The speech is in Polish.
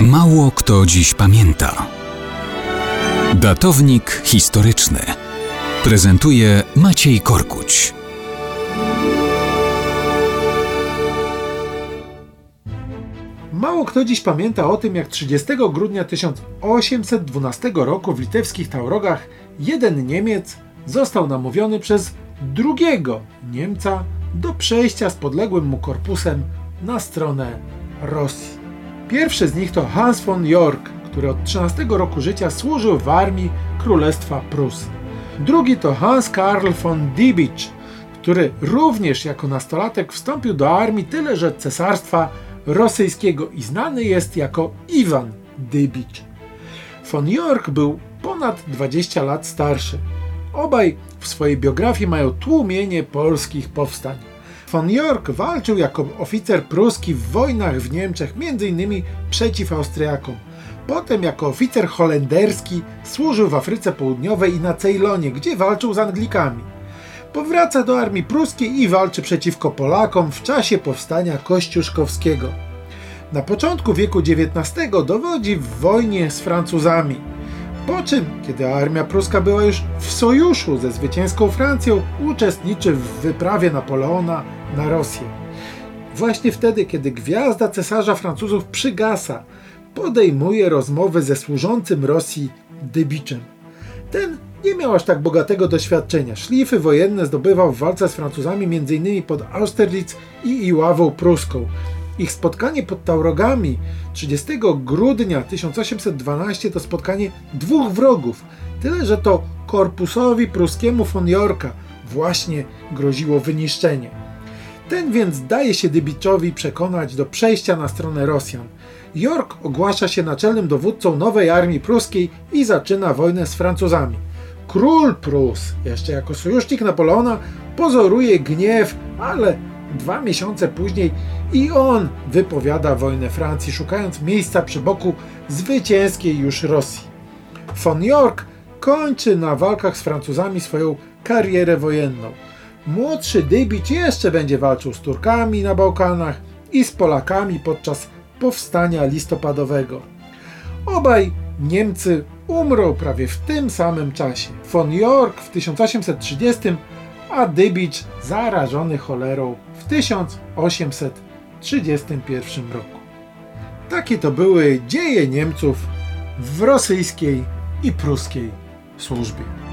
Mało kto dziś pamięta. Datownik historyczny prezentuje Maciej Korkuć. Mało kto dziś pamięta o tym, jak 30 grudnia 1812 roku w litewskich Taurogach jeden Niemiec został namówiony przez drugiego Niemca do przejścia z podległym mu korpusem na stronę Rosji. Pierwszy z nich to Hans von York, który od 13 roku życia służył w armii Królestwa Prus. Drugi to Hans Karl von Diebitsch, który również jako nastolatek wstąpił do armii, tyle że cesarstwa rosyjskiego i znany jest jako Iwan Dybicz. Von York był ponad 20 lat starszy. Obaj w swojej biografii mają tłumienie polskich powstań. Von York walczył jako oficer pruski w wojnach w Niemczech, m.in. przeciw Austriakom. Potem jako oficer holenderski służył w Afryce Południowej i na Ceylonie, gdzie walczył z Anglikami. Powraca do armii pruskiej i walczy przeciwko Polakom w czasie powstania kościuszkowskiego. Na początku wieku XIX dowodzi w wojnie z Francuzami. Po czym, kiedy armia pruska była już w sojuszu ze zwycięską Francją, uczestniczy w wyprawie Napoleona na Rosję. Właśnie wtedy, kiedy gwiazda cesarza Francuzów przygasa, podejmuje rozmowy ze służącym Rosji Dybiczem. Ten nie miał aż tak bogatego doświadczenia. Szlify wojenne zdobywał w walce z Francuzami m.in. pod Austerlitz i Iławą Pruską. Ich spotkanie pod Taurogami 30 grudnia 1812 to spotkanie dwóch wrogów, tyle że to korpusowi pruskiemu von Yorka właśnie groziło wyniszczenie. Ten więc daje się Dybiczowi przekonać do przejścia na stronę Rosjan. York ogłasza się naczelnym dowódcą nowej armii pruskiej i zaczyna wojnę z Francuzami. Król Prus, jeszcze jako sojusznik Napoleona, pozoruje gniew, ale dwa miesiące później i on wypowiada wojnę Francji, szukając miejsca przy boku zwycięskiej już Rosji. Von York kończy na walkach z Francuzami swoją karierę wojenną. Młodszy Dybicz jeszcze będzie walczył z Turkami na Bałkanach i z Polakami podczas powstania listopadowego. Obaj Niemcy umrą prawie w tym samym czasie. Von York w 1830, a Dybicz zarażony cholerą w 1831 roku. Takie to były dzieje Niemców w rosyjskiej i pruskiej służbie.